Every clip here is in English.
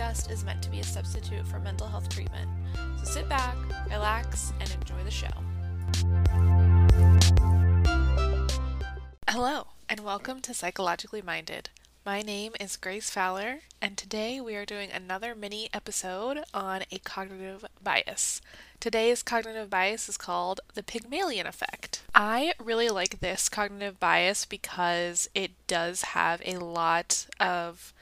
Discussed is meant to be a substitute for mental health treatment. So sit back, relax, and enjoy the show. Hello, and welcome to Psychologically Minded. My name is Grace Fowler, and today we are doing another mini episode on a cognitive bias. Today's cognitive bias is called the Pygmalion effect. I really like this cognitive bias because it does have a lot of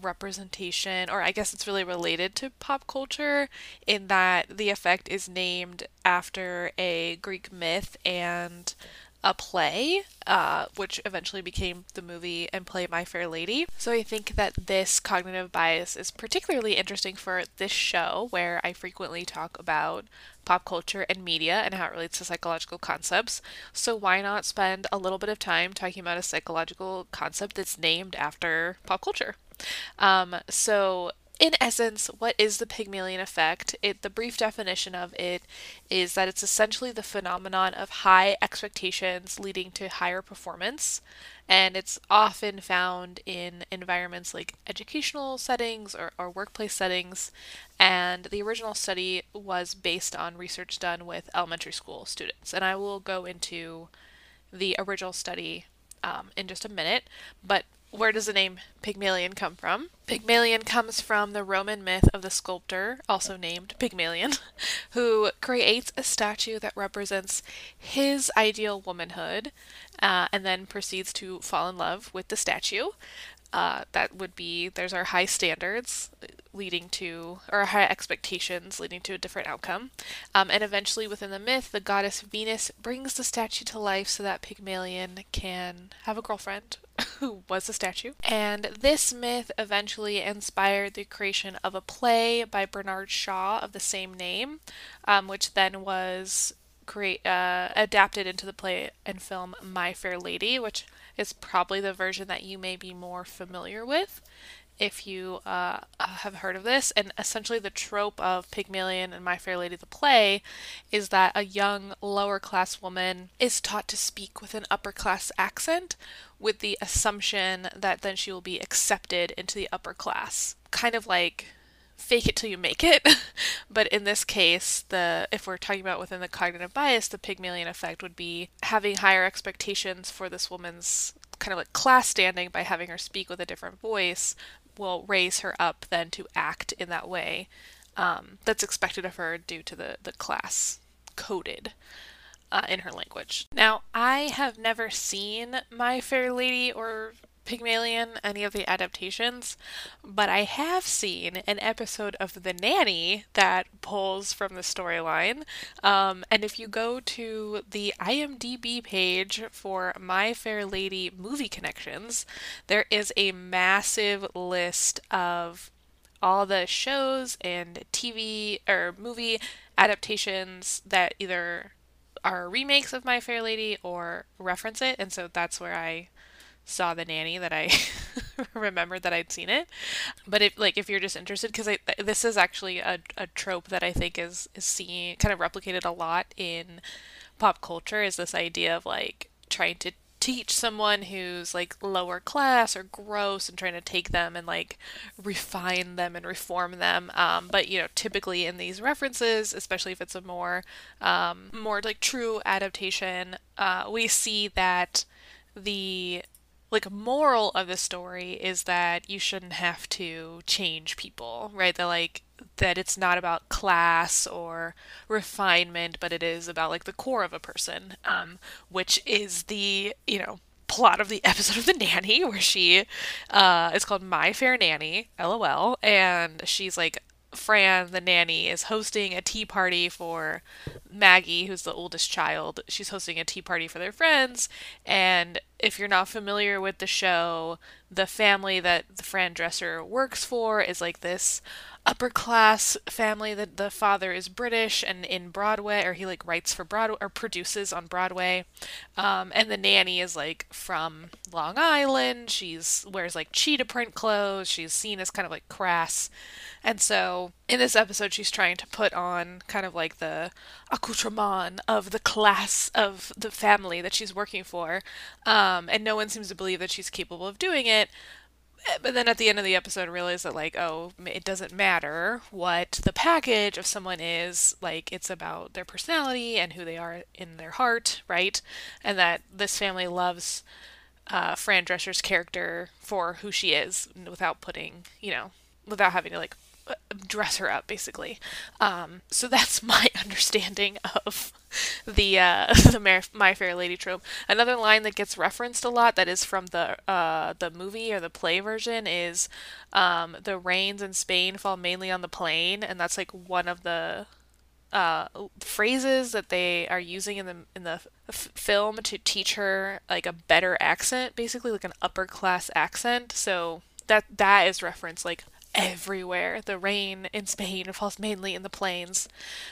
representation, or I guess it's really related to pop culture in that the effect is named after a Greek myth and a play, uh, which eventually became the movie and play My Fair Lady. So I think that this cognitive bias is particularly interesting for this show, where I frequently talk about pop culture and media and how it relates to psychological concepts. So why not spend a little bit of time talking about a psychological concept that's named after pop culture? Um, so in essence, what is the Pygmalion effect? It, the brief definition of it is that it's essentially the phenomenon of high expectations leading to higher performance, and it's often found in environments like educational settings or, or workplace settings. And the original study was based on research done with elementary school students, and I will go into the original study um, in just a minute. But where does the name Pygmalion come from? Pygmalion comes from the Roman myth of the sculptor, also named Pygmalion, who creates a statue that represents his ideal womanhood uh, and then proceeds to fall in love with the statue. Uh, that would be there's our high standards leading to or high expectations leading to a different outcome um, and eventually within the myth the goddess venus brings the statue to life so that pygmalion can have a girlfriend who was a statue. And this myth eventually inspired the creation of a play by bernard shaw of the same name um, which then was create uh, adapted into the play and film my fair lady which is probably the version that you may be more familiar with if you uh, have heard of this. And essentially, the trope of Pygmalion and My Fair Lady the play is that a young lower class woman is taught to speak with an upper class accent with the assumption that then she will be accepted into the upper class. Kind of like fake it till you make it. but in this case, the if we're talking about within the cognitive bias, the Pygmalion effect would be having higher expectations for this woman's kind of like class standing by having her speak with a different voice will raise her up then to act in that way um, that's expected of her due to the, the class coded uh, in her language. Now, I have never seen My Fair Lady or Pygmalion, any of the adaptations, but I have seen an episode of The Nanny that pulls from the storyline. Um, and if you go to the IMDb page for My Fair Lady movie connections, there is a massive list of all the shows and TV or movie adaptations that either are remakes of My Fair Lady or reference it. And so that's where I saw the nanny that I remembered that I'd seen it. But if like if you're just interested, because this is actually a, a trope that I think is is seen kind of replicated a lot in pop culture is this idea of like trying to teach someone who's like lower class or gross and trying to take them and like refine them and reform them um, but you know typically in these references especially if it's a more um, more like true adaptation uh, we see that the like moral of the story is that you shouldn't have to change people, right? That like that it's not about class or refinement, but it is about like the core of a person, um, which is the you know plot of the episode of the nanny where she uh, is called My Fair Nanny, lol, and she's like Fran, the nanny, is hosting a tea party for Maggie, who's the oldest child. She's hosting a tea party for their friends. And if you're not familiar with the show, the family that the Fran Drescher works for is like this upper class family that the father is British and in Broadway, or he like writes for Broadway or produces on Broadway. Um, and the nanny is like from Long Island. She's wears like cheetah print clothes. She's seen as kind of like crass. And so in this episode, she's trying to put on kind of like the accoutrement of the class of the family that she's working for. Um, and no one seems to believe that she's capable of doing it but then at the end of the episode I realize that like oh it doesn't matter what the package of someone is like it's about their personality and who they are in their heart right? And that this family loves uh, fran drescher's character for who she is without putting you know without having to like dress her up basically. Um, so that's my understanding of the uh, the my fair lady trope. Another line that gets referenced a lot that is from the uh, the movie or the play version is um, the rains in spain fall mainly on the plain and that's like one of the uh, phrases that they are using in the in the f- film to teach her like a better accent basically like an upper class accent. So that that is referenced like everywhere. The rain in Spain falls mainly in the plains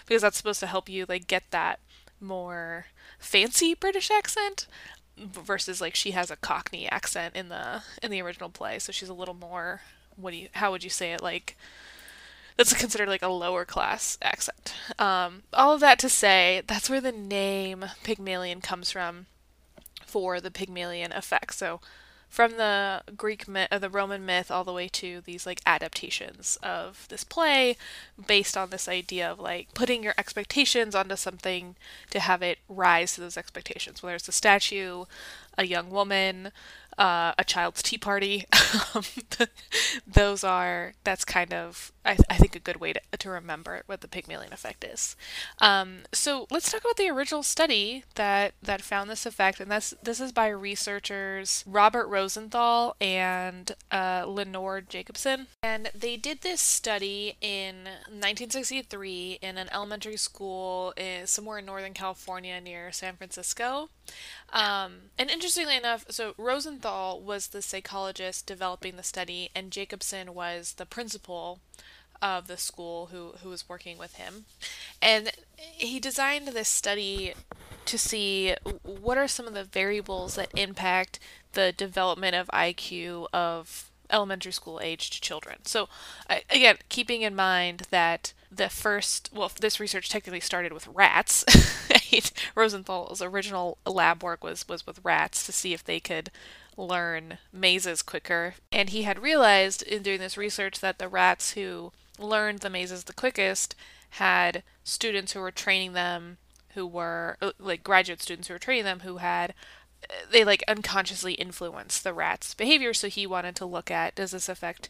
because that's supposed to help you like get that more fancy British accent versus like she has a Cockney accent in the in the original play, so she's a little more what do you how would you say it like that's considered like a lower class accent. Um, all of that to say, that's where the name Pygmalion comes from for the Pygmalion effect. So from the Greek myth, uh, the Roman myth, all the way to these like adaptations of this play, based on this idea of like putting your expectations onto something to have it rise to those expectations. Whether it's a statue, a young woman, uh, a child's tea party. Um, those are that's kind of I, I think a good way to, to remember what the Pygmalion effect is. Um, so let's talk about the original study that that found this effect, and that's this is by researchers Robert Rosenthal and uh, Lenore Jacobson, and they did this study in 1963 in an elementary school in, somewhere in Northern California near San Francisco. Um, and interestingly enough, so Rosenthal was the psychologist developing the study, and Jacobson was the principal of the school who, who was working with him. And he designed this study to see what are some of the variables that impact the development of IQ of elementary school aged children. So, again, keeping in mind that the first, well, this research technically started with rats. Rosenthal's original lab work was, was with rats to see if they could learn mazes quicker. And he had realized in doing this research that the rats who learned the mazes the quickest had students who were training them who were uh, like graduate students who were training them who had they like unconsciously influenced the rat's behavior. So he wanted to look at does this affect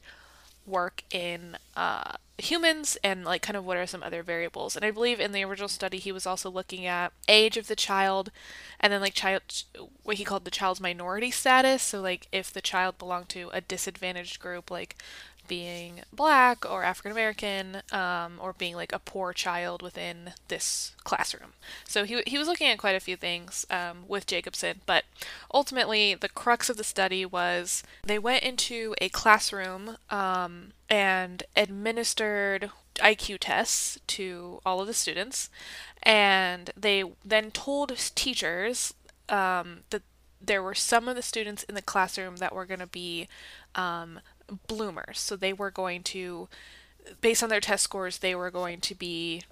work in uh, humans and like kind of what are some other variables. And I believe in the original study he was also looking at age of the child and then like child what he called the child's minority status. So like if the child belonged to a disadvantaged group like being black or African American um, or being like a poor child within this classroom. So he, he was looking at quite a few things um, with Jacobson, but ultimately the crux of the study was they went into a classroom um, and administered IQ tests to all of the students, and they then told teachers um, that there were some of the students in the classroom that were going to be um, bloomers. So they were going to, based on their test scores, they were going to be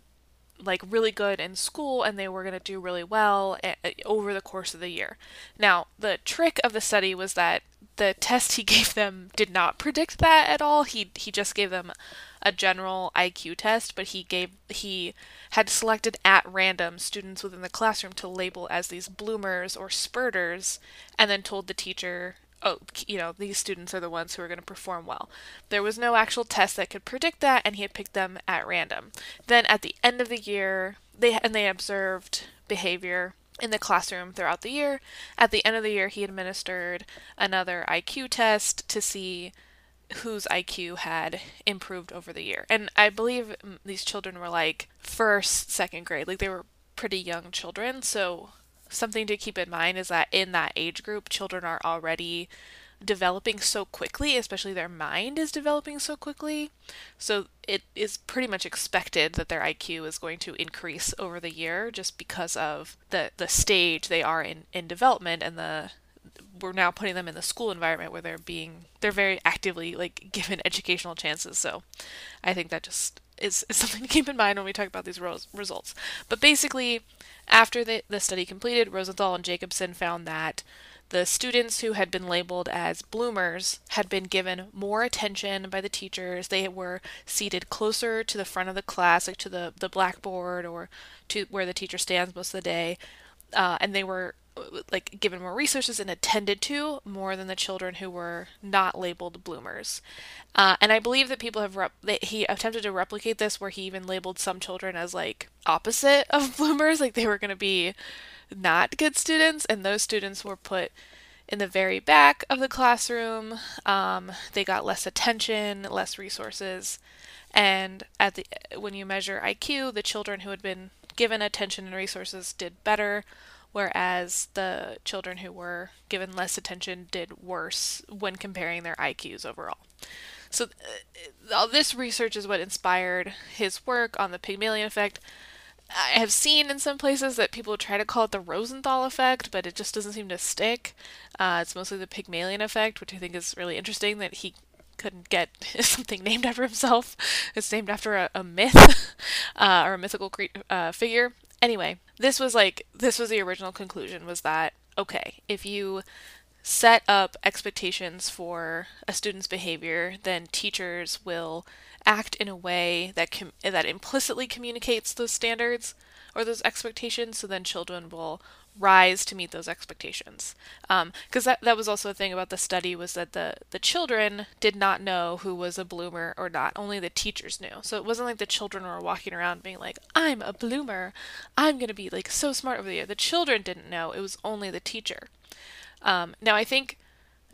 like really good in school and they were going to do really well eh, eh, over the course of the year. Now, the trick of the study was that the test he gave them did not predict that at all. He he just gave them a general IQ test, but he gave he had selected at random students within the classroom to label as these bloomers or spurters and then told the teacher oh, you know, these students are the ones who are going to perform well. There was no actual test that could predict that, and he had picked them at random. Then at the end of the year, they and they observed behavior in the classroom throughout the year. At the end of the year, he administered another IQ test to see whose IQ had improved over the year. And I believe mm, these children were like first, second grade, like they were pretty young children. So something to keep in mind is that in that age group, children are already developing so quickly, especially their mind is developing so quickly. So it is pretty much expected that their IQ is going to increase over the year just because of the the stage they are in in development and the we're now putting them in the school environment where they're being they're very actively like given educational chances. So I think that just is, is something to keep in mind when we talk about these results. But basically, after the, the study completed, Rosenthal and Jacobson found that the students who had been labeled as bloomers had been given more attention by the teachers. They were seated closer to the front of the class, like to the, the blackboard or to where the teacher stands most of the day. Uh, and they were like given more resources and attended to more than the children who were not labeled bloomers. Uh, and I believe that people have rep- that he attempted to replicate this where he even labeled some children as like opposite of bloomers, like they were going to be not good students, and those students were put in the very back of the classroom. Um, they got less attention, less resources, and at the when you measure IQ, the children who had been given attention and resources did better whereas the children who were given less attention did worse when comparing their IQs overall. So, uh, all this research is what inspired his work on the Pygmalion effect. I have seen in some places that people try to call it the Rosenthal effect, but it just doesn't seem to stick. Uh, it's mostly the Pygmalion effect, which I think is really interesting that he couldn't get something named after himself. It's named after a, a myth uh, or a mythical cre- uh, figure. Anyway, this was like this was the original conclusion was that okay, if you set up expectations for a student's behavior, then teachers will act in a way that com- that implicitly communicates those standards or those expectations so then children will rise to meet those expectations. Because um, that, that was also a thing about the study was that the, the children did not know who was a bloomer or not. Only the teachers knew. So it wasn't like the children were walking around being like i'm a bloomer. I'm going to be like so smart over the year. The children didn't know. It was only the teacher. Um, now i think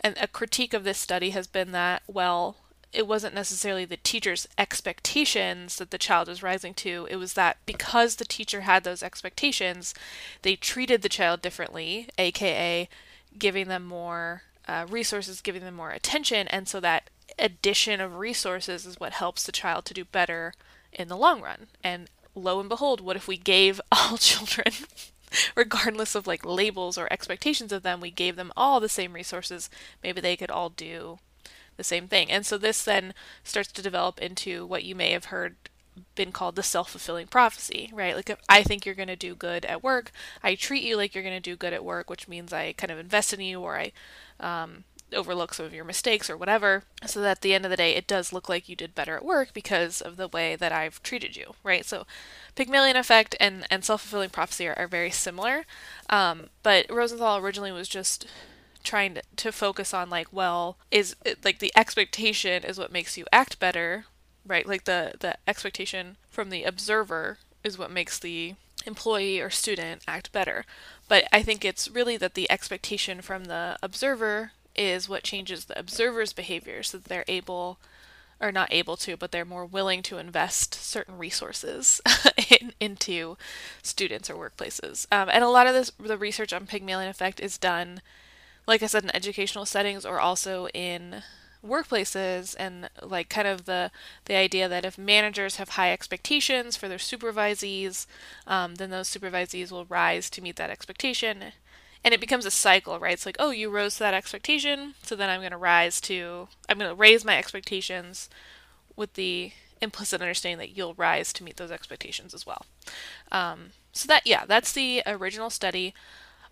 and a critique of this study has been that well it wasn't necessarily the teacher's expectations that the child was rising to. It was that because the teacher had those expectations, they treated the child differently, aka giving them more uh, resources, giving them more attention. And so that addition of resources is what helps the child to do better in the long run. And lo and behold, what if we gave all children regardless of like labels or expectations of them, we gave them all the same resources, maybe they could all do the same thing. And so this then starts to develop into what you may have heard been called the self-fulfilling prophecy, right? Like if I think you're going to do good at work, I treat you like you're going to do good at work, which means I kind of invest in you or I um, overlook some of your mistakes or whatever, so that at the end of the day, it does look like you did better at work because of the way that I've treated you, right? So, Pygmalion effect and, and self fulfilling prophecy are, are very similar. Um, but Rosenthal originally was just trying to, to focus on like well is like the expectation is what makes you act better right? Like the the expectation from the observer is what makes the employee or student act better. But i think it's really that the expectation from the observer is what changes the observer's behavior so that they're able or not able to but they're more willing to invest certain resources in, into students or workplaces. Um, and a lot of this the research on pygmalion effect is done like I said, in educational settings or also in workplaces and like kind of the the idea that if managers have high expectations for their supervisees um, then those supervisees will rise to meet that expectation. And it becomes a cycle right? It's like oh you rose to that expectation so then i'm going to rise to i'm going to raise my expectations with the implicit understanding that you'll rise to meet those expectations as well. Um, so that yeah that's the original study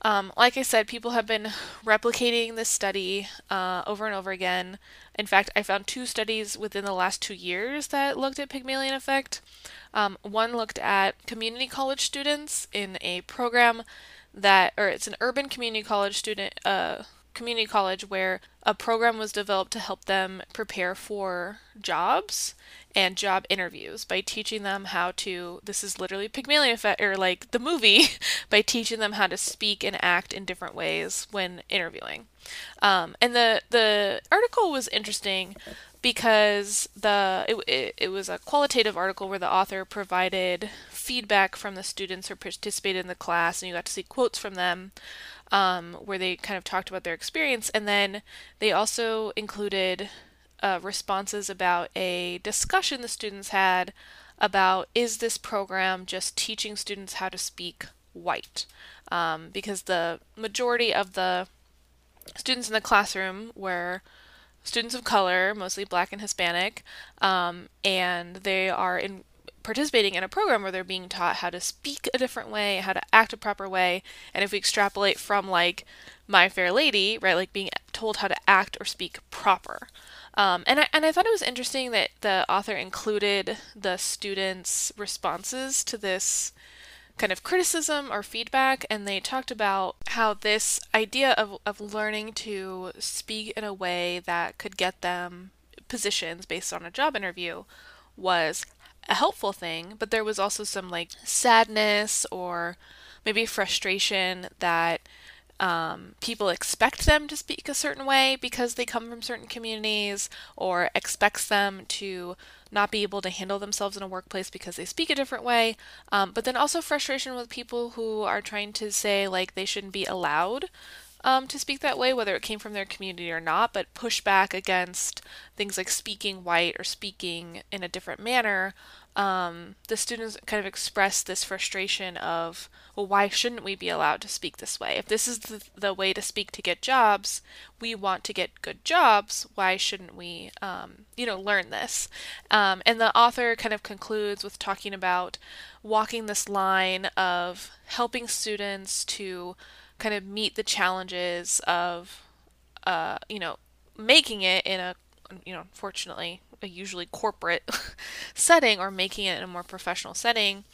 um, like I said, people have been replicating this study uh, over and over again. In fact, I found two studies within the last two years that looked at Pygmalion effect. Um, one looked at community college students in a program that, or it's an urban community college student, uh, community college where a program was developed to help them prepare for jobs and job interviews by teaching them how to this is literally Pygmalion effect or like the movie by teaching them how to speak and act in different ways when interviewing. Um, and the the article was interesting because the it, it, it was a qualitative article where the author provided feedback from the students who participated in the class and you got to see quotes from them um, where they kind of talked about their experience and then they also included uh, responses about a discussion the students had about is this program just teaching students how to speak white um, because the majority of the students in the classroom were students of color, mostly black and Hispanic, um, and they are in participating in a program where they're being taught how to speak a different way, how to act a proper way, and if we extrapolate from like My Fair Lady, right, like being told how to act or speak proper. Um, and I and I thought it was interesting that the author included the students' responses to this kind of criticism or feedback, and they talked about how this idea of, of learning to speak in a way that could get them positions based on a job interview was a helpful thing, but there was also some like sadness or maybe frustration that um, people expect them to speak a certain way because they come from certain communities or expects them to not be able to handle themselves in a workplace because they speak a different way. Um, but then also frustration with people who are trying to say like they shouldn't be allowed um, to speak that way, whether it came from their community or not, but push back against things like speaking white or speaking in a different manner um, the students kind of expressed this frustration of, well, why shouldn't we be allowed to speak this way? If this is the, the way to speak to get jobs, we want to get good jobs. Why shouldn't we, um, you know, learn this? Um, and the author kind of concludes with talking about walking this line of helping students to kind of meet the challenges of, uh, you know, making it in a, you know, unfortunately, a usually corporate setting or making it in a more professional setting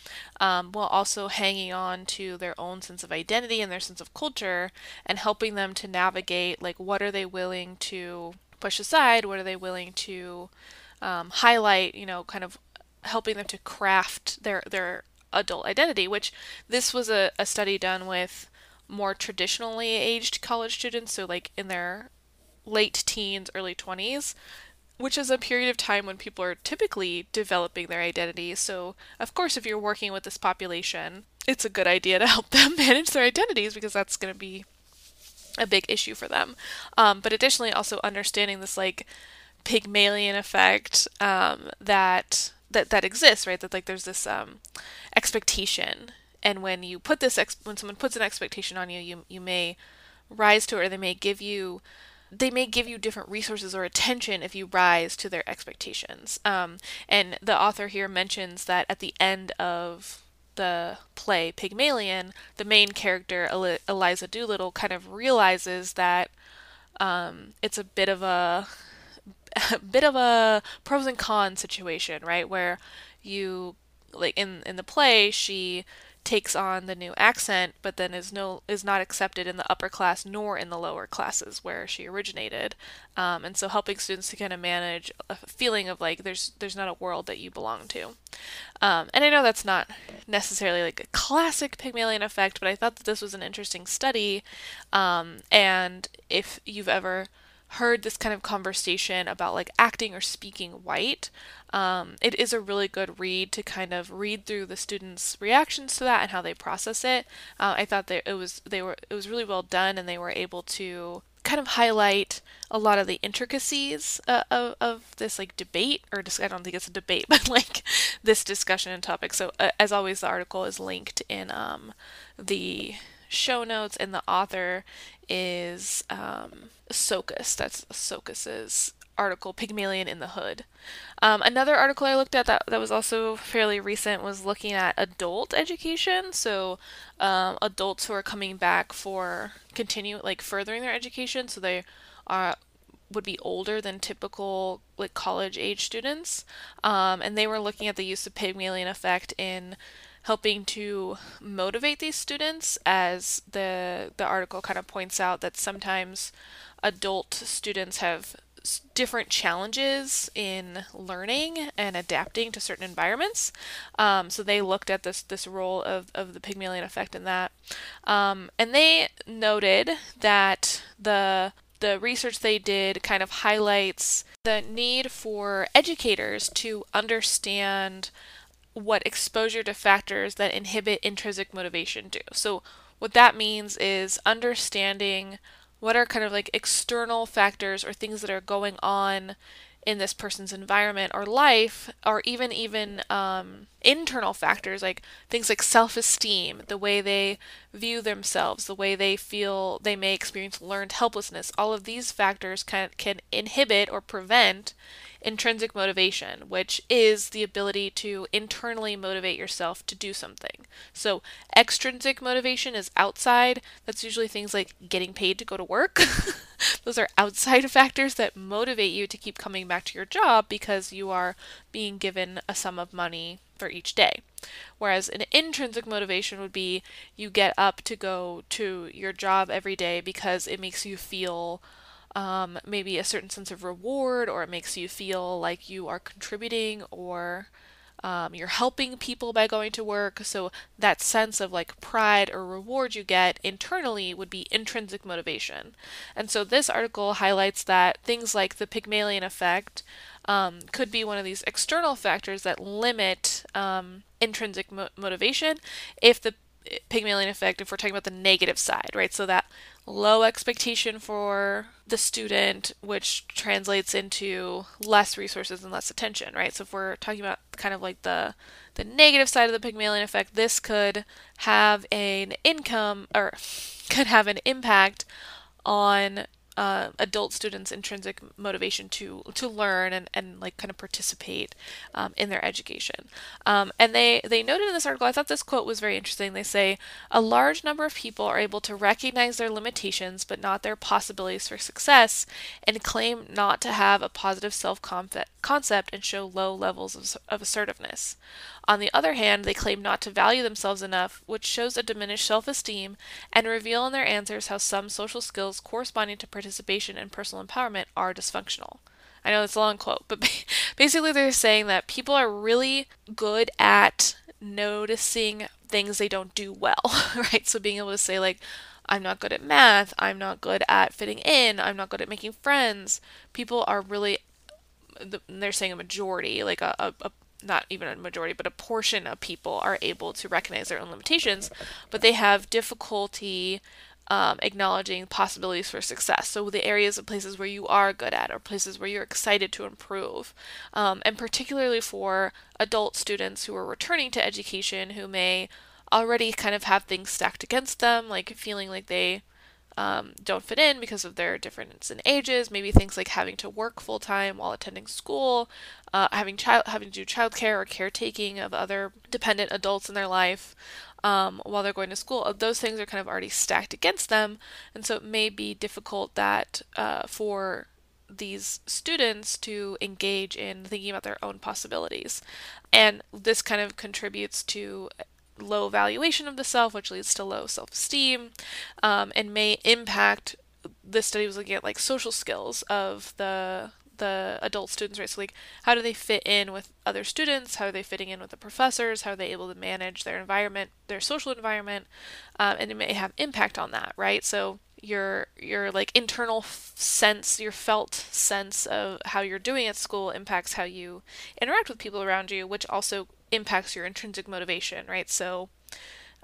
um, while also hanging on to their own sense of identity and their sense of culture and helping them to navigate like what are they willing to push aside what are they willing to um, highlight you know kind of helping them to craft their their adult identity which this was a, a study done with more traditionally aged college students so like in their late teens early 20s which is a period of time when people are typically developing their identity. So, of course, if you're working with this population, it's a good idea to help them manage their identities because that's going to be a big issue for them. Um, but additionally, also understanding this like Pygmalion effect um, that that that exists, right? That like there's this um, expectation, and when you put this ex- when someone puts an expectation on you, you you may rise to it, or they may give you they may give you different resources or attention if you rise to their expectations. Um, and the author here mentions that at the end of the play Pygmalion, the main character Eliza Doolittle kind of realizes that um, it's a bit of a, a bit of a pros and cons situation, right? Where you like in in the play she takes on the new accent, but then is no is not accepted in the upper class nor in the lower classes where she originated, um, and so helping students to kind of manage a feeling of like there's there's not a world that you belong to, um, and I know that's not necessarily like a classic Pygmalion effect, but I thought that this was an interesting study, um, and if you've ever heard this kind of conversation about like acting or speaking white, um, it is a really good read to kind of read through the students' reactions to that and how they process it. Uh, I thought that it was they were it was really well done and they were able to kind of highlight a lot of the intricacies uh, of, of this like debate or I don't think it's a debate but like this discussion and topic. So uh, as always, the article is linked in um, the show notes and the author is um, Sokus. That's Sokus's article, Pygmalion in the Hood. Um, another article I looked at that, that was also fairly recent was looking at adult education. So, um, adults who are coming back for continue like furthering their education. So they are would be older than typical like college age students. Um, and they were looking at the use of Pygmalion effect in helping to motivate these students as the the article kind of points out that sometimes adult students have different challenges in learning and adapting to certain environments. Um, so they looked at this this role of, of the Pygmalion effect in that, um, and they noted that the the research they did kind of highlights the need for educators to understand what exposure to factors that inhibit intrinsic motivation do. So, what that means is understanding what are kind of like external factors or things that are going on in this person's environment or life or even even um, internal factors like things like self-esteem the way they view themselves the way they feel they may experience learned helplessness all of these factors can, can inhibit or prevent intrinsic motivation, which is the ability to internally motivate yourself to do something. So, extrinsic motivation is outside. That's usually things like getting paid to go to work. Those are outside factors that motivate you to keep coming back to your job because you are being given a sum of money for each day. Whereas an intrinsic motivation would be you get up to go to your job every day because it makes you feel um, maybe a certain sense of reward, or it makes you feel like you are contributing or um, you're helping people by going to work. So that sense of like pride or reward you get internally would be intrinsic motivation. And so this article highlights that things like the Pygmalion effect um, could be one of these external factors that limit um, intrinsic mo- motivation if the Pygmalion effect, if we're talking about the negative side, right? So that low expectation for the student, which translates into less resources and less attention, right? So if we're talking about kind of like the the negative side of the Pygmalion effect, this could have an income or could have an impact on uh, adult students' intrinsic motivation to to learn and, and like kind of participate um, in their education. Um, and they they noted in this article, I thought this quote was very interesting. They say a large number of people are able to recognize their limitations but not their possibilities for success, and claim not to have a positive self concept and show low levels of, of assertiveness. On the other hand, they claim not to value themselves enough, which shows a diminished self esteem, and reveal in their answers how some social skills corresponding to participation and personal empowerment are dysfunctional. I know it's a long quote, but basically they're saying that people are really good at noticing things they don't do well, right? So being able to say, like, I'm not good at math, I'm not good at fitting in, I'm not good at making friends. People are really, they're saying a majority, like a, a, a not even a majority, but a portion of people are able to recognize their own limitations, but they have difficulty um, acknowledging possibilities for success. So, the areas of places where you are good at, or places where you're excited to improve. Um, and particularly for adult students who are returning to education who may already kind of have things stacked against them, like feeling like they um, don't fit in because of their difference in ages. Maybe things like having to work full time while attending school, uh, having child having to do childcare or caretaking of other dependent adults in their life um, while they're going to school. Those things are kind of already stacked against them, and so it may be difficult that uh, for these students to engage in thinking about their own possibilities. And this kind of contributes to low valuation of the self, which leads to low self esteem, um, and may impact. This study was looking at like social skills of the the adult students, right? So like, how do they fit in with other students? How are they fitting in with the professors? How are they able to manage their environment, their social environment? Um, and it may have impact on that, right? So your your like internal sense, your felt sense of how you're doing at school impacts how you interact with people around you, which also impacts your intrinsic motivation, right? So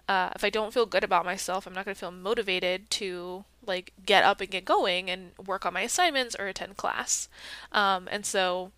uh, if I don't feel good about myself, I'm not going to feel motivated to like get up and get going and work on my assignments or attend class. Um, and so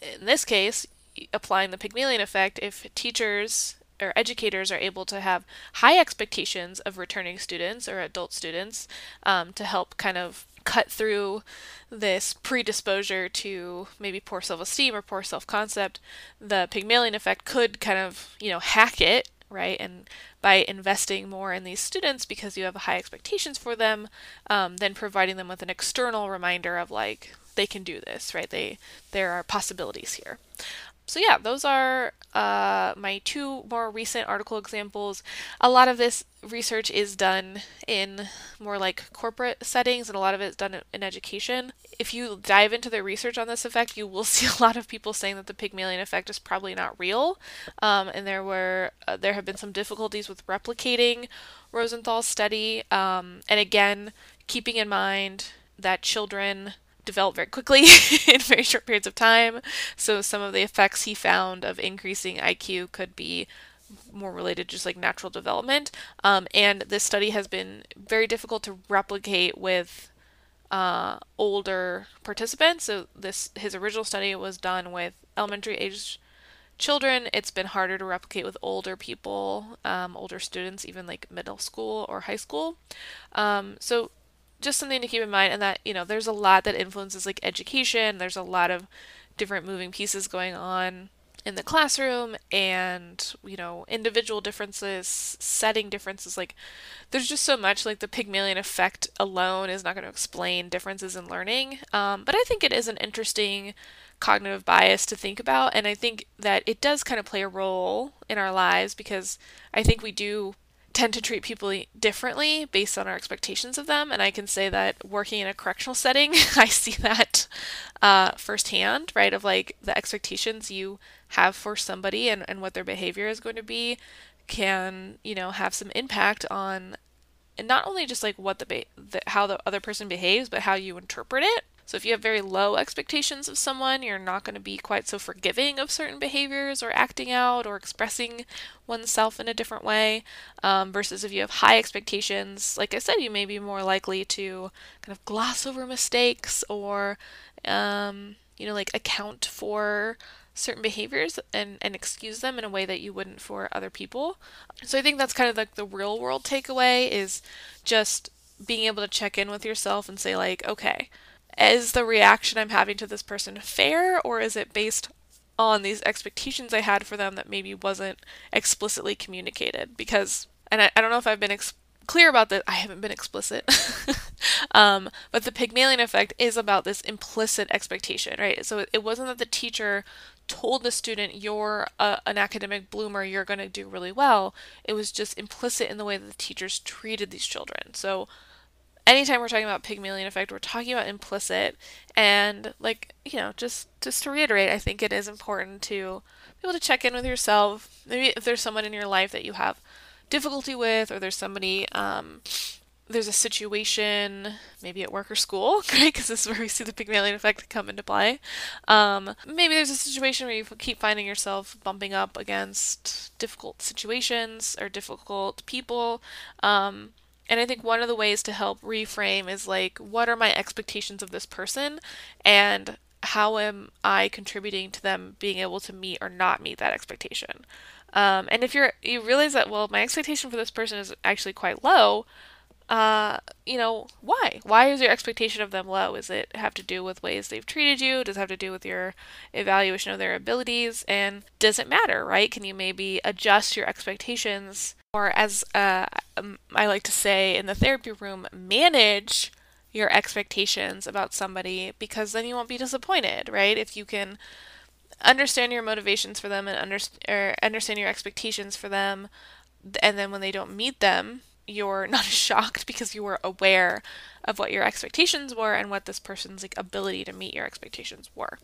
in this case, applying the Pygmalion effect, if teachers or educators are able to have high expectations of returning students or adult students um, to help kind of cut through this predisposure to maybe poor self-esteem or poor self-concept, the Pygmalion effect could kind of, you know, hack it, right? And by investing more in these students because you have high expectations for them, um, then providing them with an external reminder of like they can do this, right? They there are possibilities here so yeah, those are uh, my two more recent article examples. A lot of this research is done in more like corporate settings, and a lot of it is done in education. If you dive into the research on this effect, you will see a lot of people saying that the Pygmalion effect is probably not real, um, and there were uh, there have been some difficulties with replicating Rosenthal's study. Um, and again, keeping in mind that children develop very quickly in very short periods of time. So some of the effects he found of increasing IQ could be more related to just like natural development. Um, and this study has been very difficult to replicate with uh, older participants. So this his original study was done with elementary age children. It's been harder to replicate with older people, um, older students, even like middle school or high school. Um, so just something to keep in mind, and that you know there's a lot that influences like education. There's a lot of different moving pieces going on in the classroom and you know individual differences setting differences like there's just so much like the pygmalion effect alone is not going to explain differences in learning um, but i think it is an interesting cognitive bias to think about and i think that it does kind of play a role in our lives because i think we do tend to treat people differently based on our expectations of them. And I can say that working in a correctional setting, I see that uh, firsthand, right? Of like the expectations you have for somebody and, and what their behavior is going to be can, you know, have some impact on not only just like what the, the how the other person behaves, but how you interpret it. So if you have very low expectations of someone, you're not going to be quite so forgiving of certain behaviors or acting out or expressing oneself in a different way. Um, versus if you have high expectations, like I said, you may be more likely to kind of gloss over mistakes or, um, you know, like account for certain behaviors and, and excuse them in a way that you wouldn't for other people. So I think that's kind of like the real world takeaway is just being able to check in with yourself and say like, okay, is the reaction I'm having to this person fair or is it based on these expectations I had for them that maybe wasn't explicitly communicated? Because, and I, I don't know if I've been ex- clear about this, I haven't been explicit. um, but the Pygmalion effect is about this implicit expectation, right? So it, wasn't that the teacher told the student you're a, an academic bloomer, you're going to do really well. It was just implicit in the way that the teachers treated these children. So anytime we're talking about Pygmalion effect, we're talking about implicit. And like, you know, just just to reiterate, I think it is important to be able to check in with yourself. Maybe if there's someone in your life that you have difficulty with, or there's somebody, um, there's a situation, maybe at work or school, right? Because this is where we see the Pygmalion effect come into play. Um, maybe there's a situation where you keep finding yourself bumping up against difficult situations or difficult people. Um, and I think one of the ways to help reframe is like, what are my expectations of this person? And how am I contributing to them being able to meet or not meet that expectation? Um, and if you're you realize that well, my expectation for this person is actually quite low, uh, you know, why? Why is your expectation of them low? Is it have to do with ways they've treated you? Does it have to do with your evaluation of their abilities? And does it matter, right? Can you maybe adjust your expectations or as uh, um, I like to say in the therapy room, manage your expectations about somebody because then you won't be disappointed, right? If you can understand your motivations for them and under, understand your expectations for them, and then when they don't meet them, you're not shocked because you were aware of what your expectations were and what this person's like ability to meet your expectations were.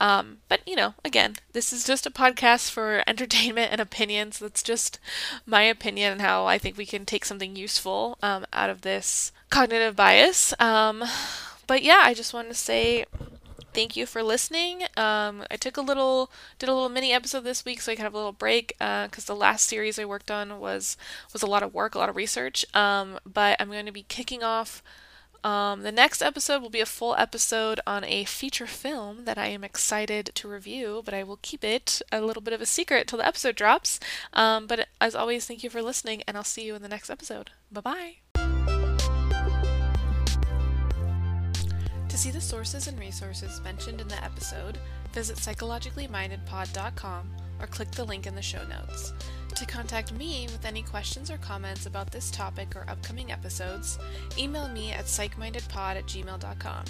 Um, but you know, again, this is just a podcast for entertainment and opinions. That's just my opinion and how I think we can take something useful um, out of this cognitive bias. Um, but yeah, I just wanted to say thank you for listening. Um, I took a little, did a little mini episode this week, so I could have a little break because uh, the last series I worked on was was a lot of work, a lot of research. Um, but I'm going to be kicking off. Um, the next episode will be a full episode on a feature film that I am excited to review, but I will keep it a little bit of a secret till the episode drops. Um, but as always, thank you for listening, and I'll see you in the next episode. Bye bye. See the sources and resources mentioned in the episode, visit psychologicallymindedpod.com or click the link in the show notes. To contact me with any questions or comments about this topic or upcoming episodes, email me at psychmindedpod at gmail.com.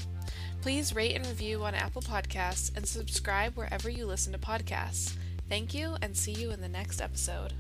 Please rate and review on Apple Podcasts and subscribe wherever you listen to podcasts. Thank you and see you in the next episode.